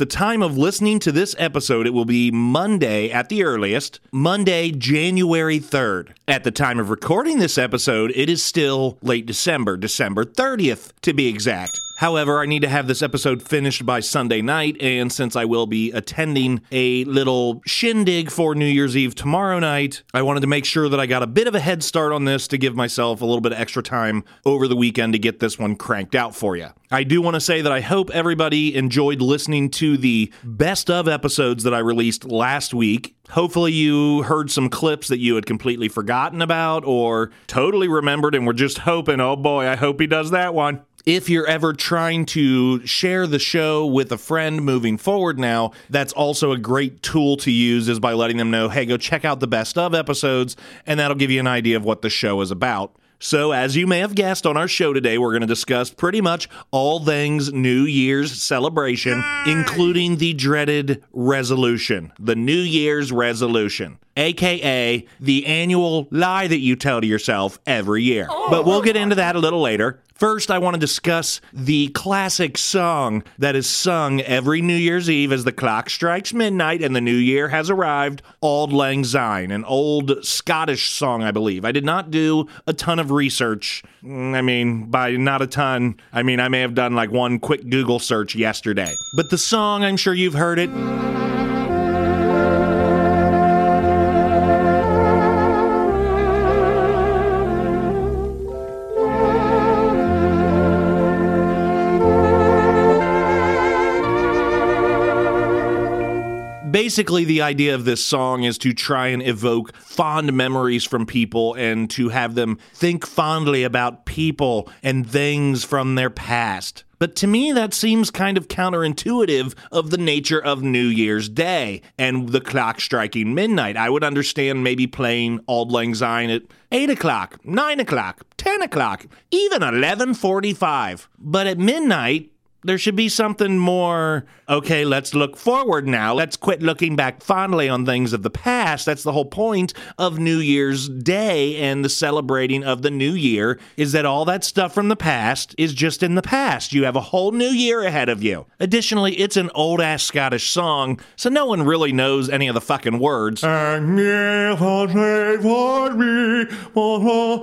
the time of listening to this episode, it will be Monday at the earliest, Monday, January 3rd. At the time of recording this episode, it is still late December, December 30th to be exact. However, I need to have this episode finished by Sunday night, and since I will be attending a little shindig for New Year's Eve tomorrow night, I wanted to make sure that I got a bit of a head start on this to give myself a little bit of extra time over the weekend to get this one cranked out for you. I do want to say that I hope everybody enjoyed listening to the best of episodes that I released last week. Hopefully, you heard some clips that you had completely forgotten about or totally remembered and were just hoping, oh boy, I hope he does that one if you're ever trying to share the show with a friend moving forward now, that's also a great tool to use is by letting them know, hey, go check out the best of episodes, and that'll give you an idea of what the show is about. So, as you may have guessed on our show today, we're going to discuss pretty much all things New Year's celebration, including the dreaded resolution, the New Year's resolution, aka the annual lie that you tell to yourself every year. But we'll get into that a little later. First, I want to discuss the classic song that is sung every New Year's Eve as the clock strikes midnight and the new year has arrived Auld Lang Syne, an old Scottish song, I believe. I did not do a ton of research. Mm, I mean, by not a ton, I mean, I may have done like one quick Google search yesterday. But the song, I'm sure you've heard it. Basically the idea of this song is to try and evoke fond memories from people and to have them think fondly about people and things from their past. But to me, that seems kind of counterintuitive of the nature of New Year's Day and the clock striking midnight. I would understand maybe playing Auld Lang Syne at 8 o'clock, 9 o'clock, 10 o'clock, even 11.45. But at midnight, there should be something more, okay, let's look forward now. Let's quit looking back fondly on things of the past. That's the whole point of New Year's Day and the celebrating of the new year is that all that stuff from the past is just in the past. You have a whole new year ahead of you. Additionally, it's an old ass Scottish song, so no one really knows any of the fucking words.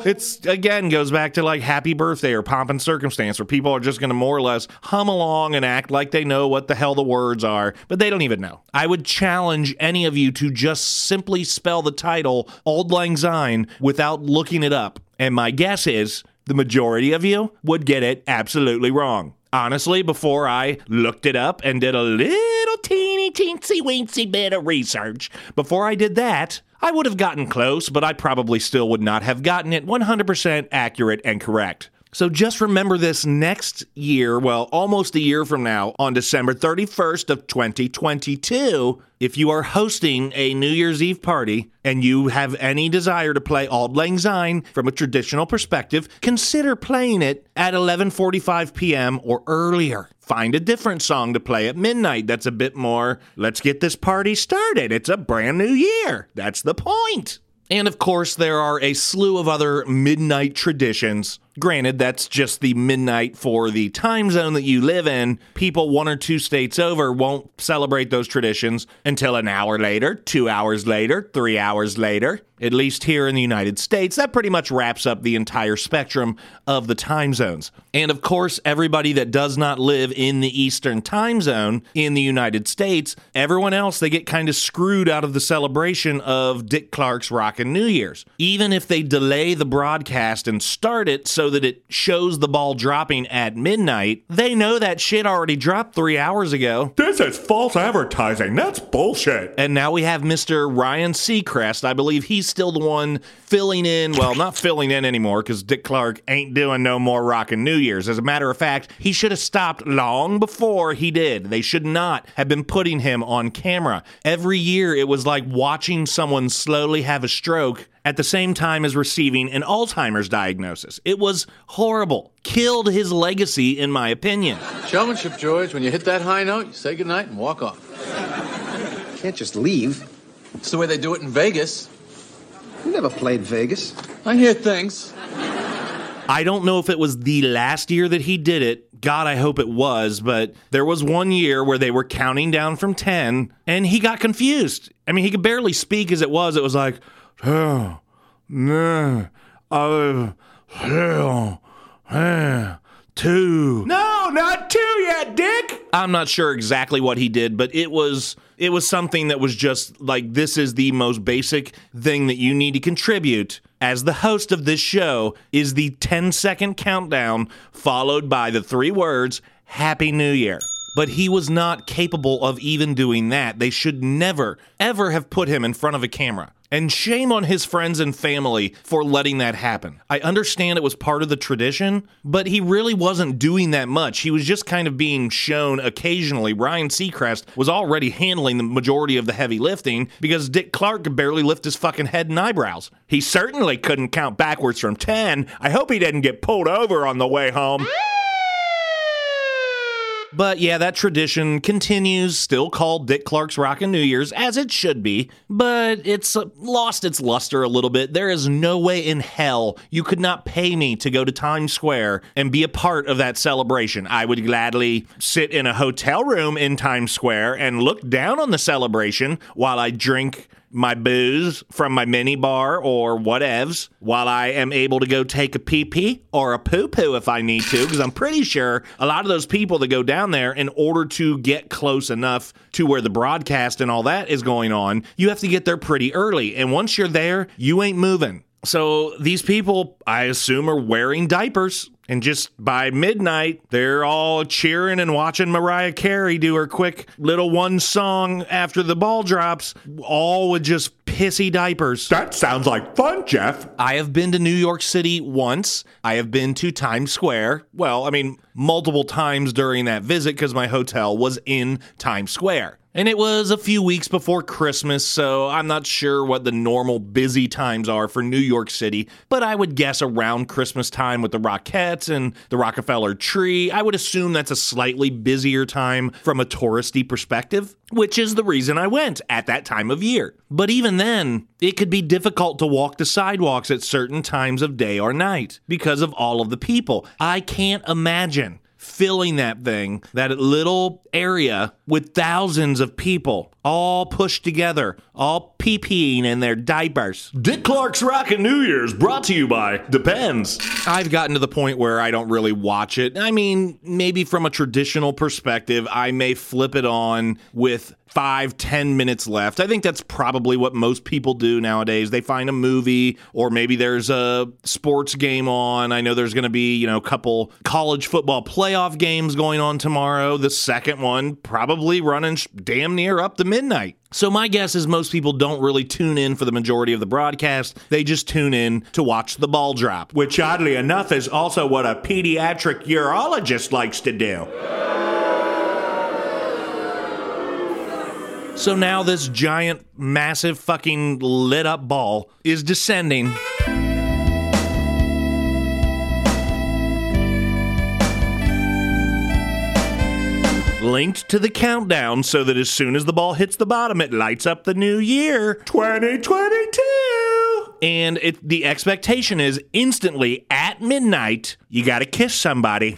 It's again goes back to like Happy Birthday or Pomp and Circumstance, where people are just going to more or less hum along and act like they know what the hell the words are, but they don't even know. I would challenge any of you to just simply spell the title Auld Lang Syne without looking it up. And my guess is the majority of you would get it absolutely wrong. Honestly, before I looked it up and did a little teeny teensy weensy bit of research, before I did that, I would have gotten close, but I probably still would not have gotten it 100% accurate and correct. So just remember this next year, well, almost a year from now, on December 31st of 2022, if you are hosting a New Year's Eve party and you have any desire to play Auld Lang Syne from a traditional perspective, consider playing it at 11:45 p.m. or earlier. Find a different song to play at midnight that's a bit more, let's get this party started. It's a brand new year. That's the point. And of course, there are a slew of other midnight traditions Granted, that's just the midnight for the time zone that you live in. People one or two states over won't celebrate those traditions until an hour later, two hours later, three hours later. At least here in the United States, that pretty much wraps up the entire spectrum of the time zones. And of course, everybody that does not live in the Eastern time zone in the United States, everyone else, they get kind of screwed out of the celebration of Dick Clark's Rockin' New Year's. Even if they delay the broadcast and start it so that it shows the ball dropping at midnight, they know that shit already dropped three hours ago. This is false advertising. That's bullshit. And now we have Mr. Ryan Seacrest. I believe he's still the one filling in. Well, not filling in anymore because Dick Clark ain't doing no more rockin' New Year's. As a matter of fact, he should have stopped long before he did. They should not have been putting him on camera. Every year, it was like watching someone slowly have a stroke at the same time as receiving an Alzheimer's diagnosis. It was horrible. Killed his legacy, in my opinion. Showmanship, George. When you hit that high note, you say goodnight and walk off. Can't just leave. It's the way they do it in Vegas. You never played Vegas. I hear things. I don't know if it was the last year that he did it. God, I hope it was, but there was one year where they were counting down from 10 and he got confused. I mean, he could barely speak as it was. It was like, oh, nah, hell, uh, two. No, not two yet, Dick. I'm not sure exactly what he did, but it was it was something that was just like this is the most basic thing that you need to contribute as the host of this show is the 10 second countdown followed by the three words happy new year. But he was not capable of even doing that. They should never ever have put him in front of a camera. And shame on his friends and family for letting that happen. I understand it was part of the tradition, but he really wasn't doing that much. He was just kind of being shown occasionally. Ryan Seacrest was already handling the majority of the heavy lifting because Dick Clark could barely lift his fucking head and eyebrows. He certainly couldn't count backwards from 10. I hope he didn't get pulled over on the way home. But yeah, that tradition continues, still called Dick Clark's Rockin' New Year's, as it should be, but it's uh, lost its luster a little bit. There is no way in hell you could not pay me to go to Times Square and be a part of that celebration. I would gladly sit in a hotel room in Times Square and look down on the celebration while I drink my booze from my mini bar or whatevs while I am able to go take a pee pee or a poo poo if I need to, because I'm pretty sure a lot of those people that go down there in order to get close enough to where the broadcast and all that is going on, you have to get there pretty early. And once you're there, you ain't moving. So these people, I assume, are wearing diapers. And just by midnight, they're all cheering and watching Mariah Carey do her quick little one song after the ball drops, all with just pissy diapers. That sounds like fun, Jeff. I have been to New York City once. I have been to Times Square. Well, I mean, multiple times during that visit because my hotel was in Times Square. And it was a few weeks before Christmas, so I'm not sure what the normal busy times are for New York City, but I would guess around Christmas time with the Rockettes and the Rockefeller tree, I would assume that's a slightly busier time from a touristy perspective, which is the reason I went at that time of year. But even then, it could be difficult to walk the sidewalks at certain times of day or night because of all of the people. I can't imagine filling that thing, that little area with thousands of people all pushed together, all pee-peeing in their diapers. Dick Clark's Rockin' New Year's brought to you by Depends. I've gotten to the point where I don't really watch it. I mean, maybe from a traditional perspective, I may flip it on with five, ten minutes left. I think that's probably what most people do nowadays. They find a movie, or maybe there's a sports game on. I know there's going to be, you know, a couple college football playoff games going on tomorrow. The second one probably running damn near up to midnight. So my guess is most people don't really tune in for the majority of the broadcast. They just tune in to watch the ball drop. Which, oddly enough, is also what a pediatric urologist likes to do. So now this giant, massive, fucking lit up ball is descending. Linked to the countdown so that as soon as the ball hits the bottom, it lights up the new year. 2022. And it, the expectation is instantly at midnight, you gotta kiss somebody.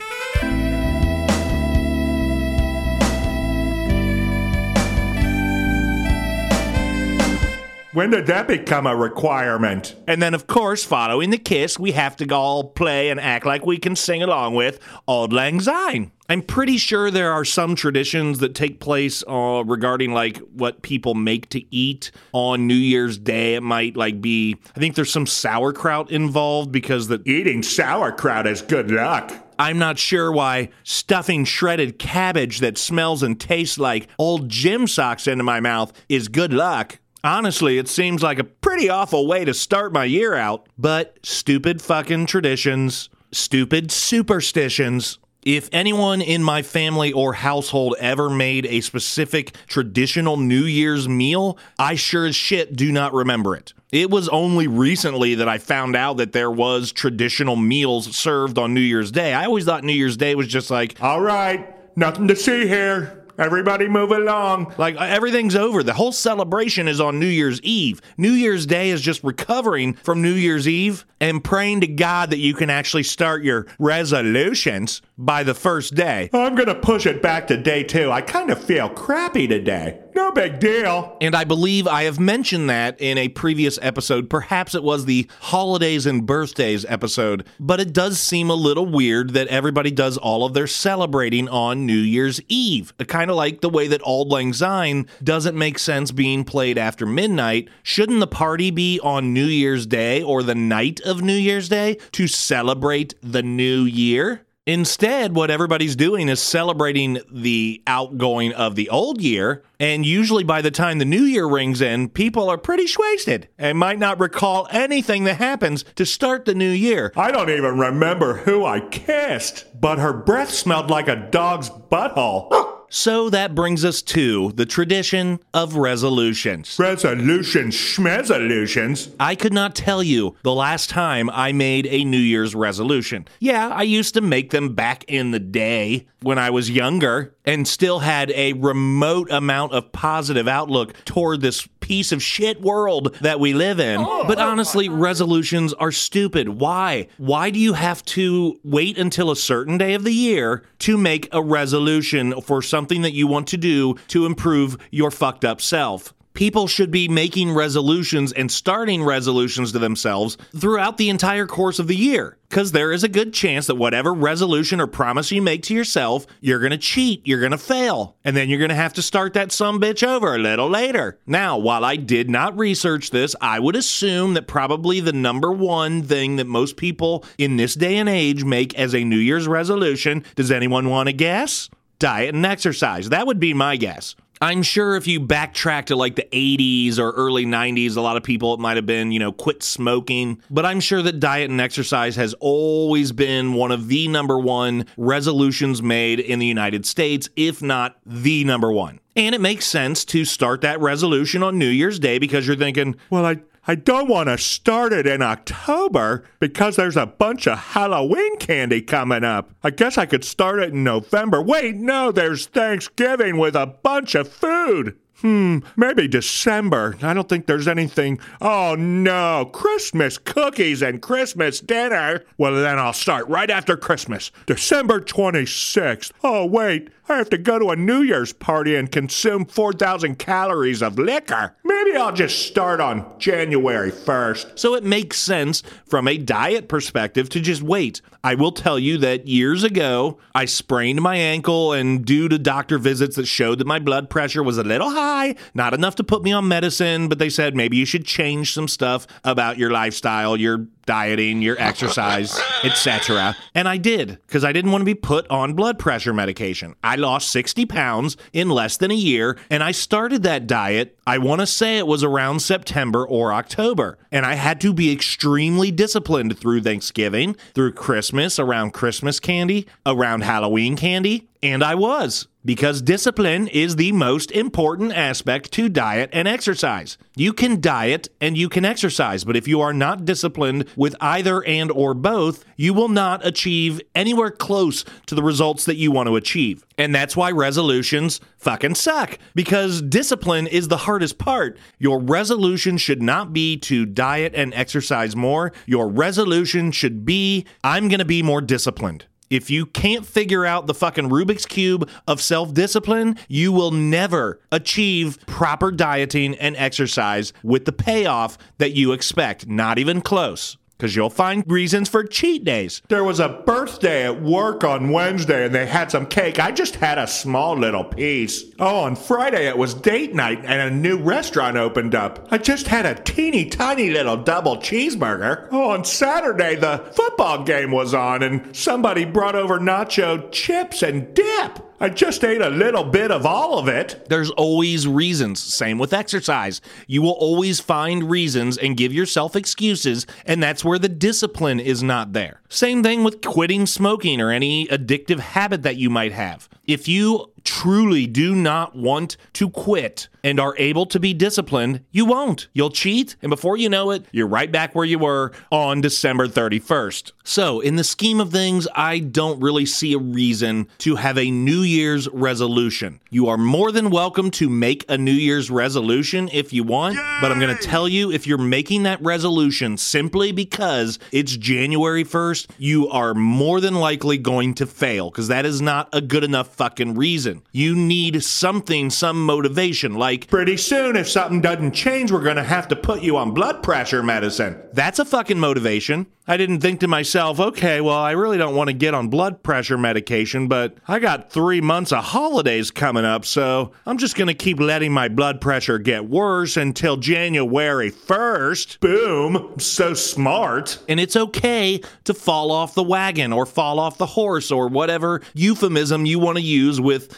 When did that become a requirement? And then, of course, following the kiss, we have to all play and act like we can sing along with Auld Lang Syne. I'm pretty sure there are some traditions that take place uh, regarding like what people make to eat on New Year's Day. It might like be, I think there's some sauerkraut involved because the Eating sauerkraut is good luck. I'm not sure why stuffing shredded cabbage that smells and tastes like old gym socks into my mouth is good luck. Honestly, it seems like a pretty awful way to start my year out, but stupid fucking traditions, stupid superstitions. If anyone in my family or household ever made a specific traditional New Year's meal, I sure as shit do not remember it. It was only recently that I found out that there was traditional meals served on New Year's Day. I always thought New Year's Day was just like, All right, nothing to see here. Everybody move along. Like uh, everything's over. The whole celebration is on New Year's Eve. New Year's Day is just recovering from New Year's Eve and praying to God that you can actually start your resolutions by the first day. I'm gonna push it back to day two. I kind of feel crappy today. No big deal. And I believe I have mentioned that in a previous episode. Perhaps it was the holidays and birthdays episode, but it does seem a little weird that everybody does all of their celebrating on New Year's Eve. Kind of like the way that Auld Lang Syne doesn't make sense being played after midnight. Shouldn't the party be on New Year's Day or the night of New Year's Day to celebrate the new year? Instead, what everybody's doing is celebrating the outgoing of the old year. And usually, by the time the new year rings in, people are pretty wasted and might not recall anything that happens to start the new year. I don't even remember who I kissed, but her breath smelled like a dog's butthole. So that brings us to the tradition of resolutions. Resolutions, schmesolutions. I could not tell you the last time I made a New Year's resolution. Yeah, I used to make them back in the day when I was younger and still had a remote amount of positive outlook toward this piece of shit world that we live in. Oh, but oh honestly, resolutions are stupid. Why? Why do you have to wait until a certain day of the year to make a resolution for something that you want to do to improve your fucked up self? People should be making resolutions and starting resolutions to themselves throughout the entire course of the year. Because there is a good chance that whatever resolution or promise you make to yourself, you're going to cheat, you're going to fail, and then you're going to have to start that some bitch over a little later. Now, while I did not research this, I would assume that probably the number one thing that most people in this day and age make as a New Year's resolution, does anyone want to guess? Diet and exercise. That would be my guess. I'm sure if you backtrack to like the 80s or early 90s, a lot of people it might have been, you know, quit smoking. But I'm sure that diet and exercise has always been one of the number one resolutions made in the United States, if not the number one. And it makes sense to start that resolution on New Year's Day because you're thinking, Well, I I don't want to start it in October because there's a bunch of Halloween candy coming up. I guess I could start it in November. Wait, no, there's Thanksgiving with a bunch of food. Hmm, maybe December. I don't think there's anything. Oh no, Christmas cookies and Christmas dinner. Well, then I'll start right after Christmas, December 26th. Oh, wait, I have to go to a New Year's party and consume 4,000 calories of liquor. Maybe I'll just start on January 1st. So it makes sense from a diet perspective to just wait. I will tell you that years ago, I sprained my ankle, and due to doctor visits that showed that my blood pressure was a little high, not enough to put me on medicine, but they said maybe you should change some stuff about your lifestyle, your dieting, your exercise, etc. And I did because I didn't want to be put on blood pressure medication. I lost 60 pounds in less than a year and I started that diet. I want to say it was around September or October. And I had to be extremely disciplined through Thanksgiving, through Christmas, around Christmas candy, around Halloween candy. And I was, because discipline is the most important aspect to diet and exercise. You can diet and you can exercise, but if you are not disciplined with either and or both, you will not achieve anywhere close to the results that you want to achieve. And that's why resolutions fucking suck because discipline is the hardest part. Your resolution should not be to diet and exercise more. Your resolution should be I'm going to be more disciplined. If you can't figure out the fucking Rubik's Cube of self discipline, you will never achieve proper dieting and exercise with the payoff that you expect. Not even close. Because you'll find reasons for cheat days. There was a birthday at work on Wednesday and they had some cake. I just had a small little piece. Oh, on Friday it was date night and a new restaurant opened up. I just had a teeny tiny little double cheeseburger. Oh, on Saturday the football game was on and somebody brought over nacho chips and dip. I just ate a little bit of all of it. There's always reasons. Same with exercise. You will always find reasons and give yourself excuses, and that's where the discipline is not there. Same thing with quitting smoking or any addictive habit that you might have. If you truly do not want to quit and are able to be disciplined, you won't. You'll cheat, and before you know it, you're right back where you were on December 31st. So, in the scheme of things, I don't really see a reason to have a New Year's resolution. You are more than welcome to make a New Year's resolution if you want, but I'm going to tell you if you're making that resolution simply because it's January 1st, you are more than likely going to fail because that is not a good enough fucking reason. You need something, some motivation, like Pretty soon, if something doesn't change, we're going to have to put you on blood pressure medicine. That's a fucking motivation. I didn't think to myself, okay, well, I really don't want to get on blood pressure medication, but I got three months of holidays coming up, so I'm just going to keep letting my blood pressure get worse until January 1st. Boom. So smart. And it's okay to fall off the wagon or fall off the horse or whatever euphemism you want to use with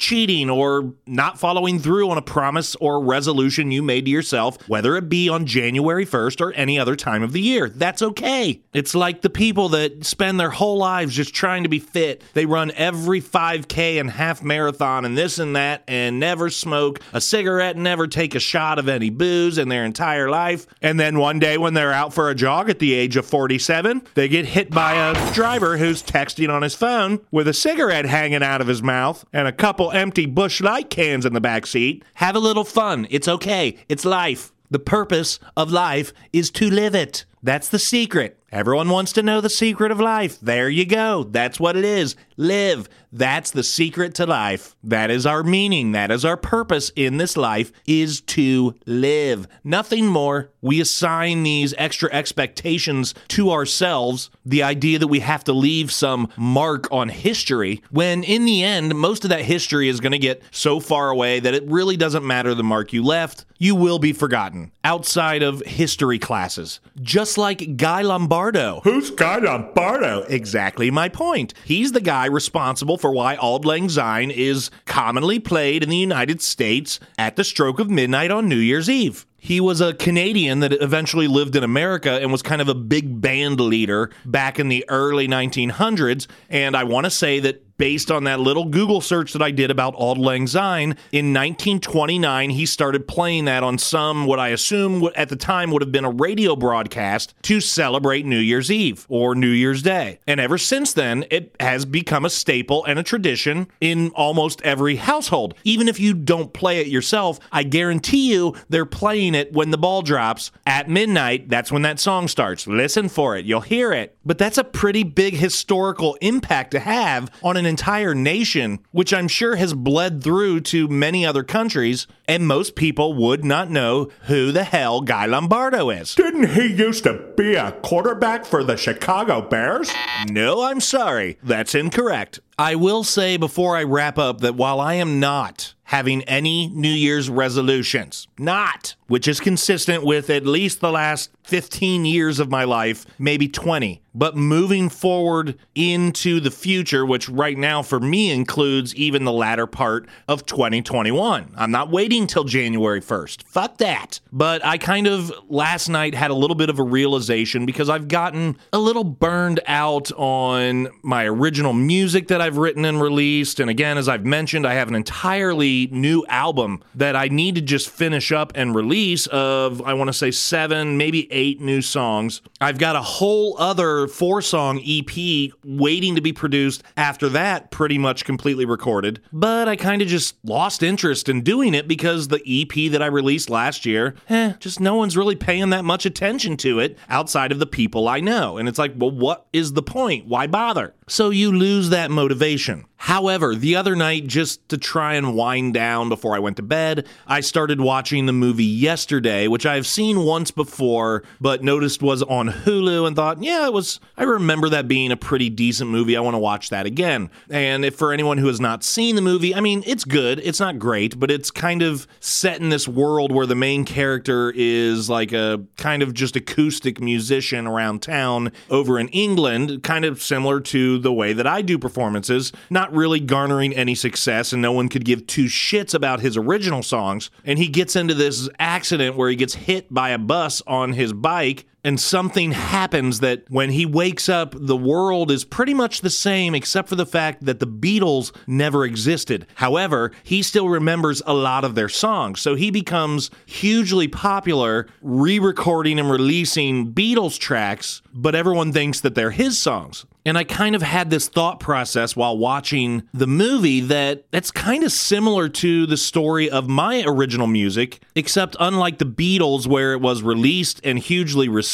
cheating or not following through on a promise or resolution you made to yourself, whether it be on January 1st or any other time of the year. That's okay. It's like the people that spend their whole lives just trying to be fit. They run every 5K and half marathon and this and that and never smoke a cigarette, never take a shot of any booze in their entire life. And then one day when they're out for a jog at the age of 47, they get hit by a driver who's texting on his phone with a cigarette hanging out of his mouth and a couple empty Busch Light cans in the back seat. Have a little fun. It's okay. It's life. The purpose of life is to live it. That's the secret. Everyone wants to know the secret of life. There you go. That's what it is. Live. That's the secret to life. That is our meaning. That is our purpose in this life is to live. Nothing more. We assign these extra expectations to ourselves, the idea that we have to leave some mark on history, when in the end, most of that history is going to get so far away that it really doesn't matter the mark you left. You will be forgotten outside of history classes. Just like Guy Lombardo. Who's Guy Lombardo? Exactly my point. He's the guy responsible for why Auld Lang Syne is commonly played in the United States at the stroke of midnight on New Year's Eve. He was a Canadian that eventually lived in America and was kind of a big band leader back in the early 1900s. And I want to say that based on that little Google search that I did about Auld Lang Syne, in 1929 he started playing that on some what I assume at the time would have been a radio broadcast to celebrate New Year's Eve or New Year's Day. And ever since then, it has become a staple and a tradition in almost every household. Even if you don't play it yourself, I guarantee you they're playing it when the ball drops at midnight. That's when that song starts. Listen for it, you'll hear it. But that's a pretty big historical impact to have on an entire nation, which I'm sure has bled through to many other countries, and most people would not know who the hell Guy Lombardo is. Didn't he used to be a quarterback for the Chicago Bears? No, I'm sorry. That's incorrect. I will say before I wrap up that while I am not having any New Year's resolutions, not, which is consistent with at least the last 15 years of my life, maybe 20, but moving forward into the future, which right now for me includes even the latter part of 2021. I'm not waiting till January 1st. Fuck that. But I kind of last night had a little bit of a realization because I've gotten a little burned out on my original music that I've written and released. And again, as I've mentioned, I have an entirely new album that I need to just finish up and release of, I want to say seven, maybe eight new songs. I've got a whole other four song EP waiting to be produced after that, pretty much completely recorded. But I kind of just lost interest in doing it because the EP that I released last year, eh, just no one's really paying that much attention to it outside of the people I know. And it's like, well, what is the point? Why bother? So you lose that motivation. However, the other night, just to try and wind down before I went to bed, I started watching the movie Yesterday, which I've seen once before, but noticed was on Hulu and thought, yeah, it was, I remember that being a pretty decent movie. I want to watch that again. And if for anyone who has not seen the movie, I mean, it's good. It's not great, but it's kind of set in this world where the main character is like a kind of just acoustic musician around town over in England, kind of similar to the way that I do performances, not really garnering any success, and no one could give two shits about his original songs. And he gets into this accident where he gets hit by a bus on his bike and something happens that when he wakes up, the world is pretty much the same, except for the fact that the Beatles never existed. However, he still remembers a lot of their songs, so he becomes hugely popular, re recording and releasing Beatles tracks, but everyone thinks that they're his songs. And I kind of had this thought process while watching the movie that that's kind of similar to the story of my original music, except unlike the Beatles, where it was released and hugely received,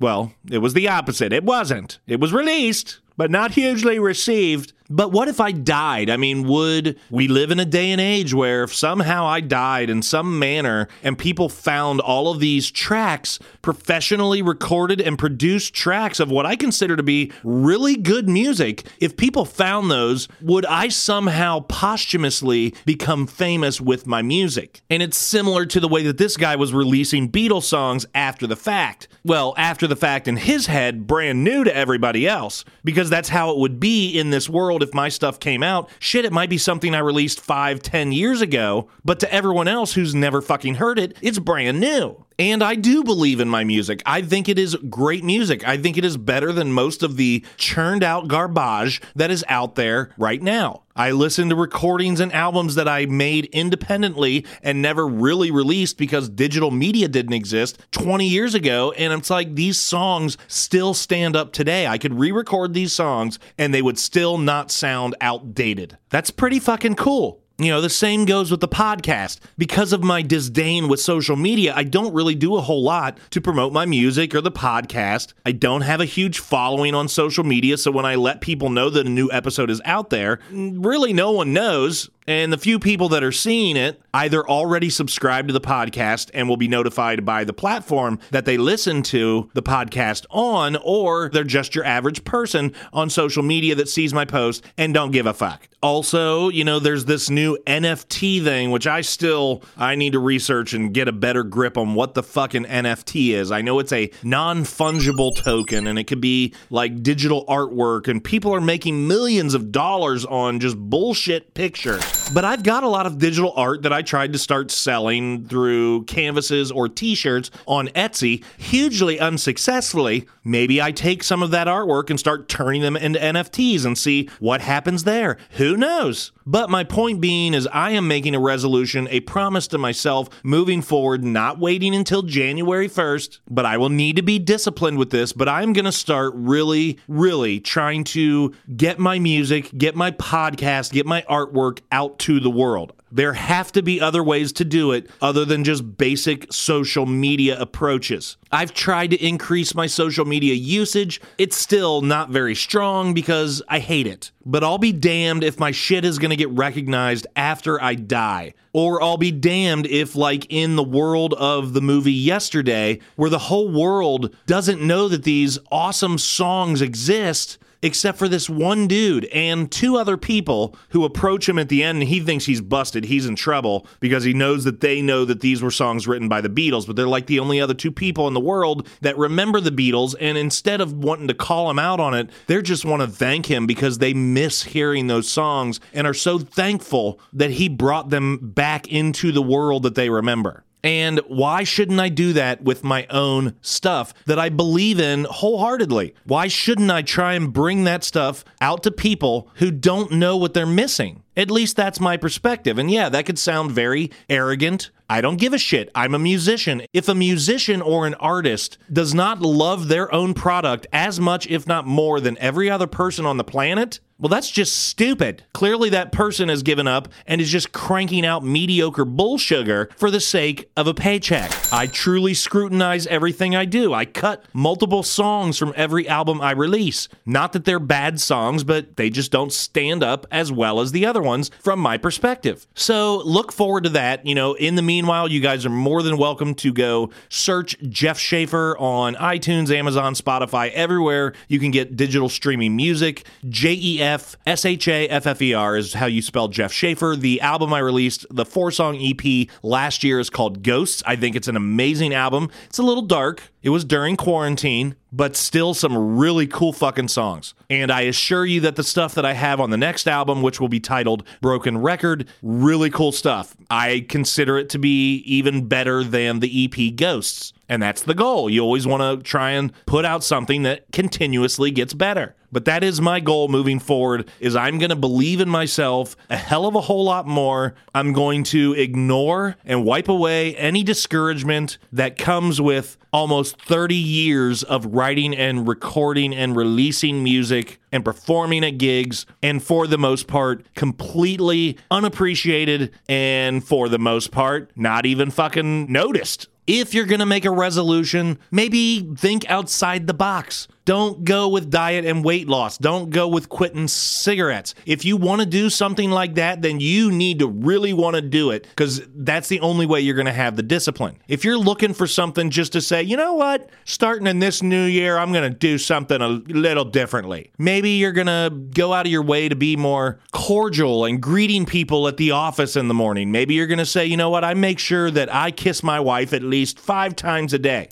well, it was the opposite. It wasn't. It was released, but not hugely received. But what if I died? I mean, would we live in a day and age where if somehow I died in some manner and people found all of these tracks, professionally recorded and produced tracks of what I consider to be really good music, if people found those, would I somehow posthumously become famous with my music? And it's similar to the way that this guy was releasing Beatles songs after the fact. Well, after the fact in his head, brand new to everybody else, because that's how it would be in this world if my stuff came out. Shit, it might be something I released five, ten years ago, but to everyone else who's never fucking heard it, it's brand new. And I do believe in my music. I think it is great music. I think it is better than most of the churned out garbage that is out there right now. I listen to recordings and albums that I made independently and never really released because digital media didn't exist 20 years ago. And it's like these songs still stand up today. I could re record these songs and they would still not sound outdated. That's pretty fucking cool. You know, the same goes with the podcast. Because of my disdain with social media, I don't really do a whole lot to promote my music or the podcast. I don't have a huge following on social media, so when I let people know that a new episode is out there, really no one knows. And the few people that are seeing it either already subscribe to the podcast and will be notified by the platform that they listen to the podcast on, or they're just your average person on social media that sees my post and don't give a fuck. Also, you know, there's this new NFT thing, which I still I need to research and get a better grip on what the fucking NFT is. I know it's a non-fungible token and it could be like digital artwork, and people are making millions of dollars on just bullshit pictures. But I've got a lot of digital art that I tried to start selling through canvases or t shirts on Etsy, hugely unsuccessfully. Maybe I take some of that artwork and start turning them into NFTs and see what happens there. Who knows? But my point being is, I am making a resolution, a promise to myself moving forward, not waiting until January 1st, but I will need to be disciplined with this. But I'm going to start really, really trying to get my music, get my podcast, get my artwork out to the world. There have to be other ways to do it other than just basic social media approaches. I've tried to increase my social media usage. It's still not very strong because I hate it. But I'll be damned if my shit is going to get recognized after I die. Or I'll be damned if, like in the world of the movie Yesterday, where the whole world doesn't know that these awesome songs exist except for this one dude and two other people who approach him at the end and he thinks he's busted. He's in trouble because he knows that they know that these were songs written by the Beatles, but they're like the only other two people in the world that remember the Beatles. And instead of wanting to call him out on it, they just want to thank him because they miss hearing those songs and are so thankful that he brought them back into the world that they remember. And why shouldn't I do that with my own stuff that I believe in wholeheartedly? Why shouldn't I try and bring that stuff out to people who don't know what they're missing? At least that's my perspective. And yeah, that could sound very arrogant. I don't give a shit. I'm a musician. If a musician or an artist does not love their own product as much, if not more, than every other person on the planet, well, that's just stupid. Clearly, that person has given up and is just cranking out mediocre bull sugar for the sake of a paycheck. I truly scrutinize everything I do. I cut multiple songs from every album I release. Not that they're bad songs, but they just don't stand up as well as the other ones from my perspective. So look forward to that. You know, in the meanwhile, you guys are more than welcome to go search Jeff Shaffer on iTunes, Amazon, Spotify, everywhere you can get digital streaming music. J E F S H A F F E R is how you spell Jeff Shaffer. The album I released, the four song EP last year, is called Ghosts. I think it's an amazing album. It's a little dark, It was during quarantine, but still some really cool fucking songs. And I assure you that the stuff that I have on the next album, which will be titled Broken Record, really cool stuff. I consider it to be even better than the EP Ghosts. And that's the goal. You always want to try and put out something that continuously gets better. But that is my goal moving forward is I'm going to believe in myself a hell of a whole lot more. I'm going to ignore and wipe away any discouragement that comes with almost 30 years of writing and recording and releasing music and performing at gigs and for the most part completely unappreciated and for the most part not even fucking noticed. If you're to make a resolution, maybe think outside the box. Don't go with diet and weight loss. Don't go with quitting cigarettes. If you want to do something like that, then you need to really want to do it because that's the only way you're going to have the discipline. If you're looking for something just to say, you know what, starting in this new year, I'm going to do something a little differently. Maybe you're going to go out of your way to be more cordial and greeting people at the office in the morning. Maybe you're going to say, you know what, I make sure that I kiss my wife at least five times a day.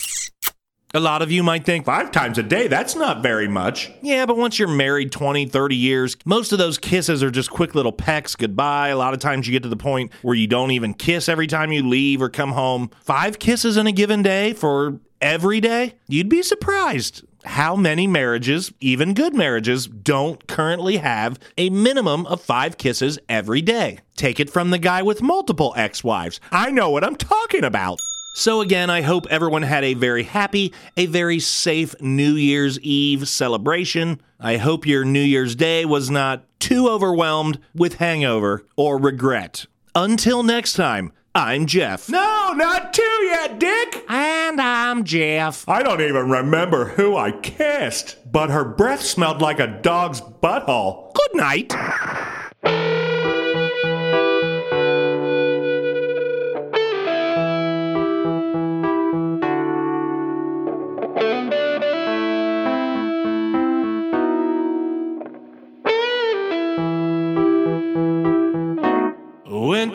A lot of you might think, Five times a day, that's not very much. yeah, but once you're married 20, 30 years, most of those kisses are just quick little pecks, goodbye. A lot of times you get to the point where you don't even kiss every time you leave or come home. Five kisses in a given day for every day? You'd be surprised how many marriages, even good marriages, don't currently have a minimum of five kisses every day. Take it from the guy with multiple ex wives. I know what I'm talking about. So, again, I hope everyone had a very happy, a very safe New Year's Eve celebration. I hope your New Year's Day was not too overwhelmed with hangover or regret. Until next time, I'm Jeff. No, not two yet, Dick. And I'm Jeff. I don't even remember who I kissed, but her breath smelled like a dog's butthole. Good night.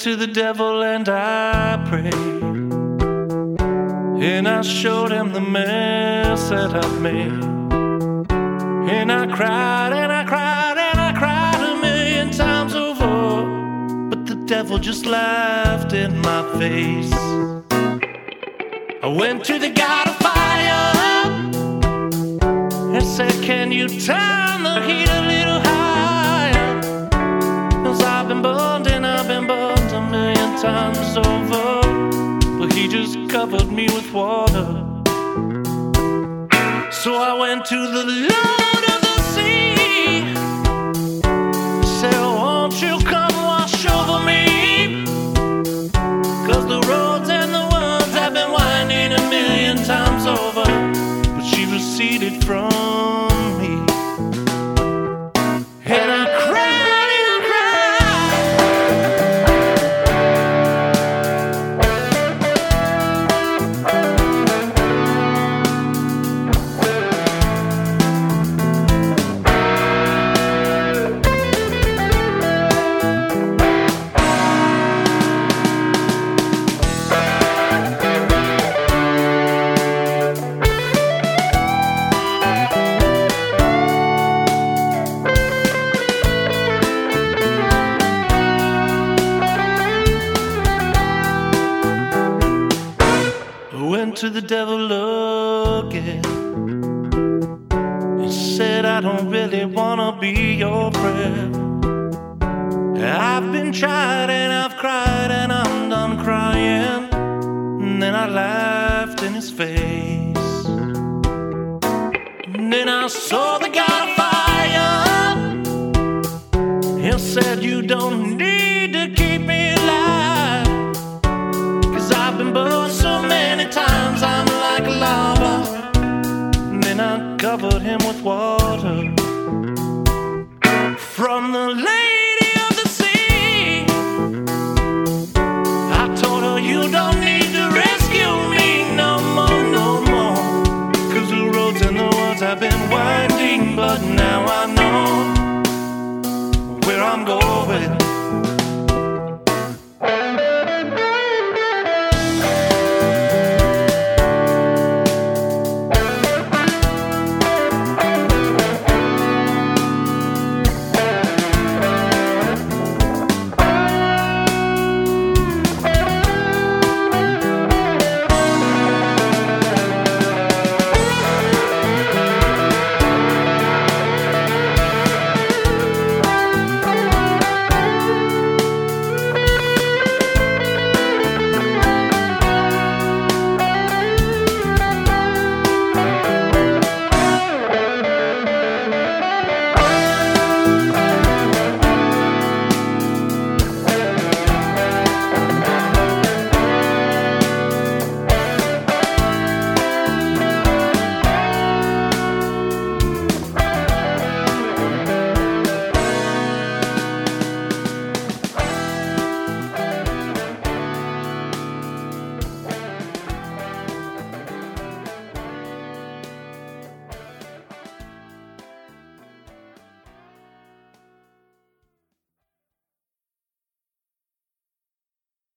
To the devil and I prayed. And I showed him the mess that I've made. And I cried and I cried and I cried a million times over. But the devil just laughed in my face. I went to the God of fire and said, Can you turn the heat a little higher? Covered me with water. So I went to the Lord laughed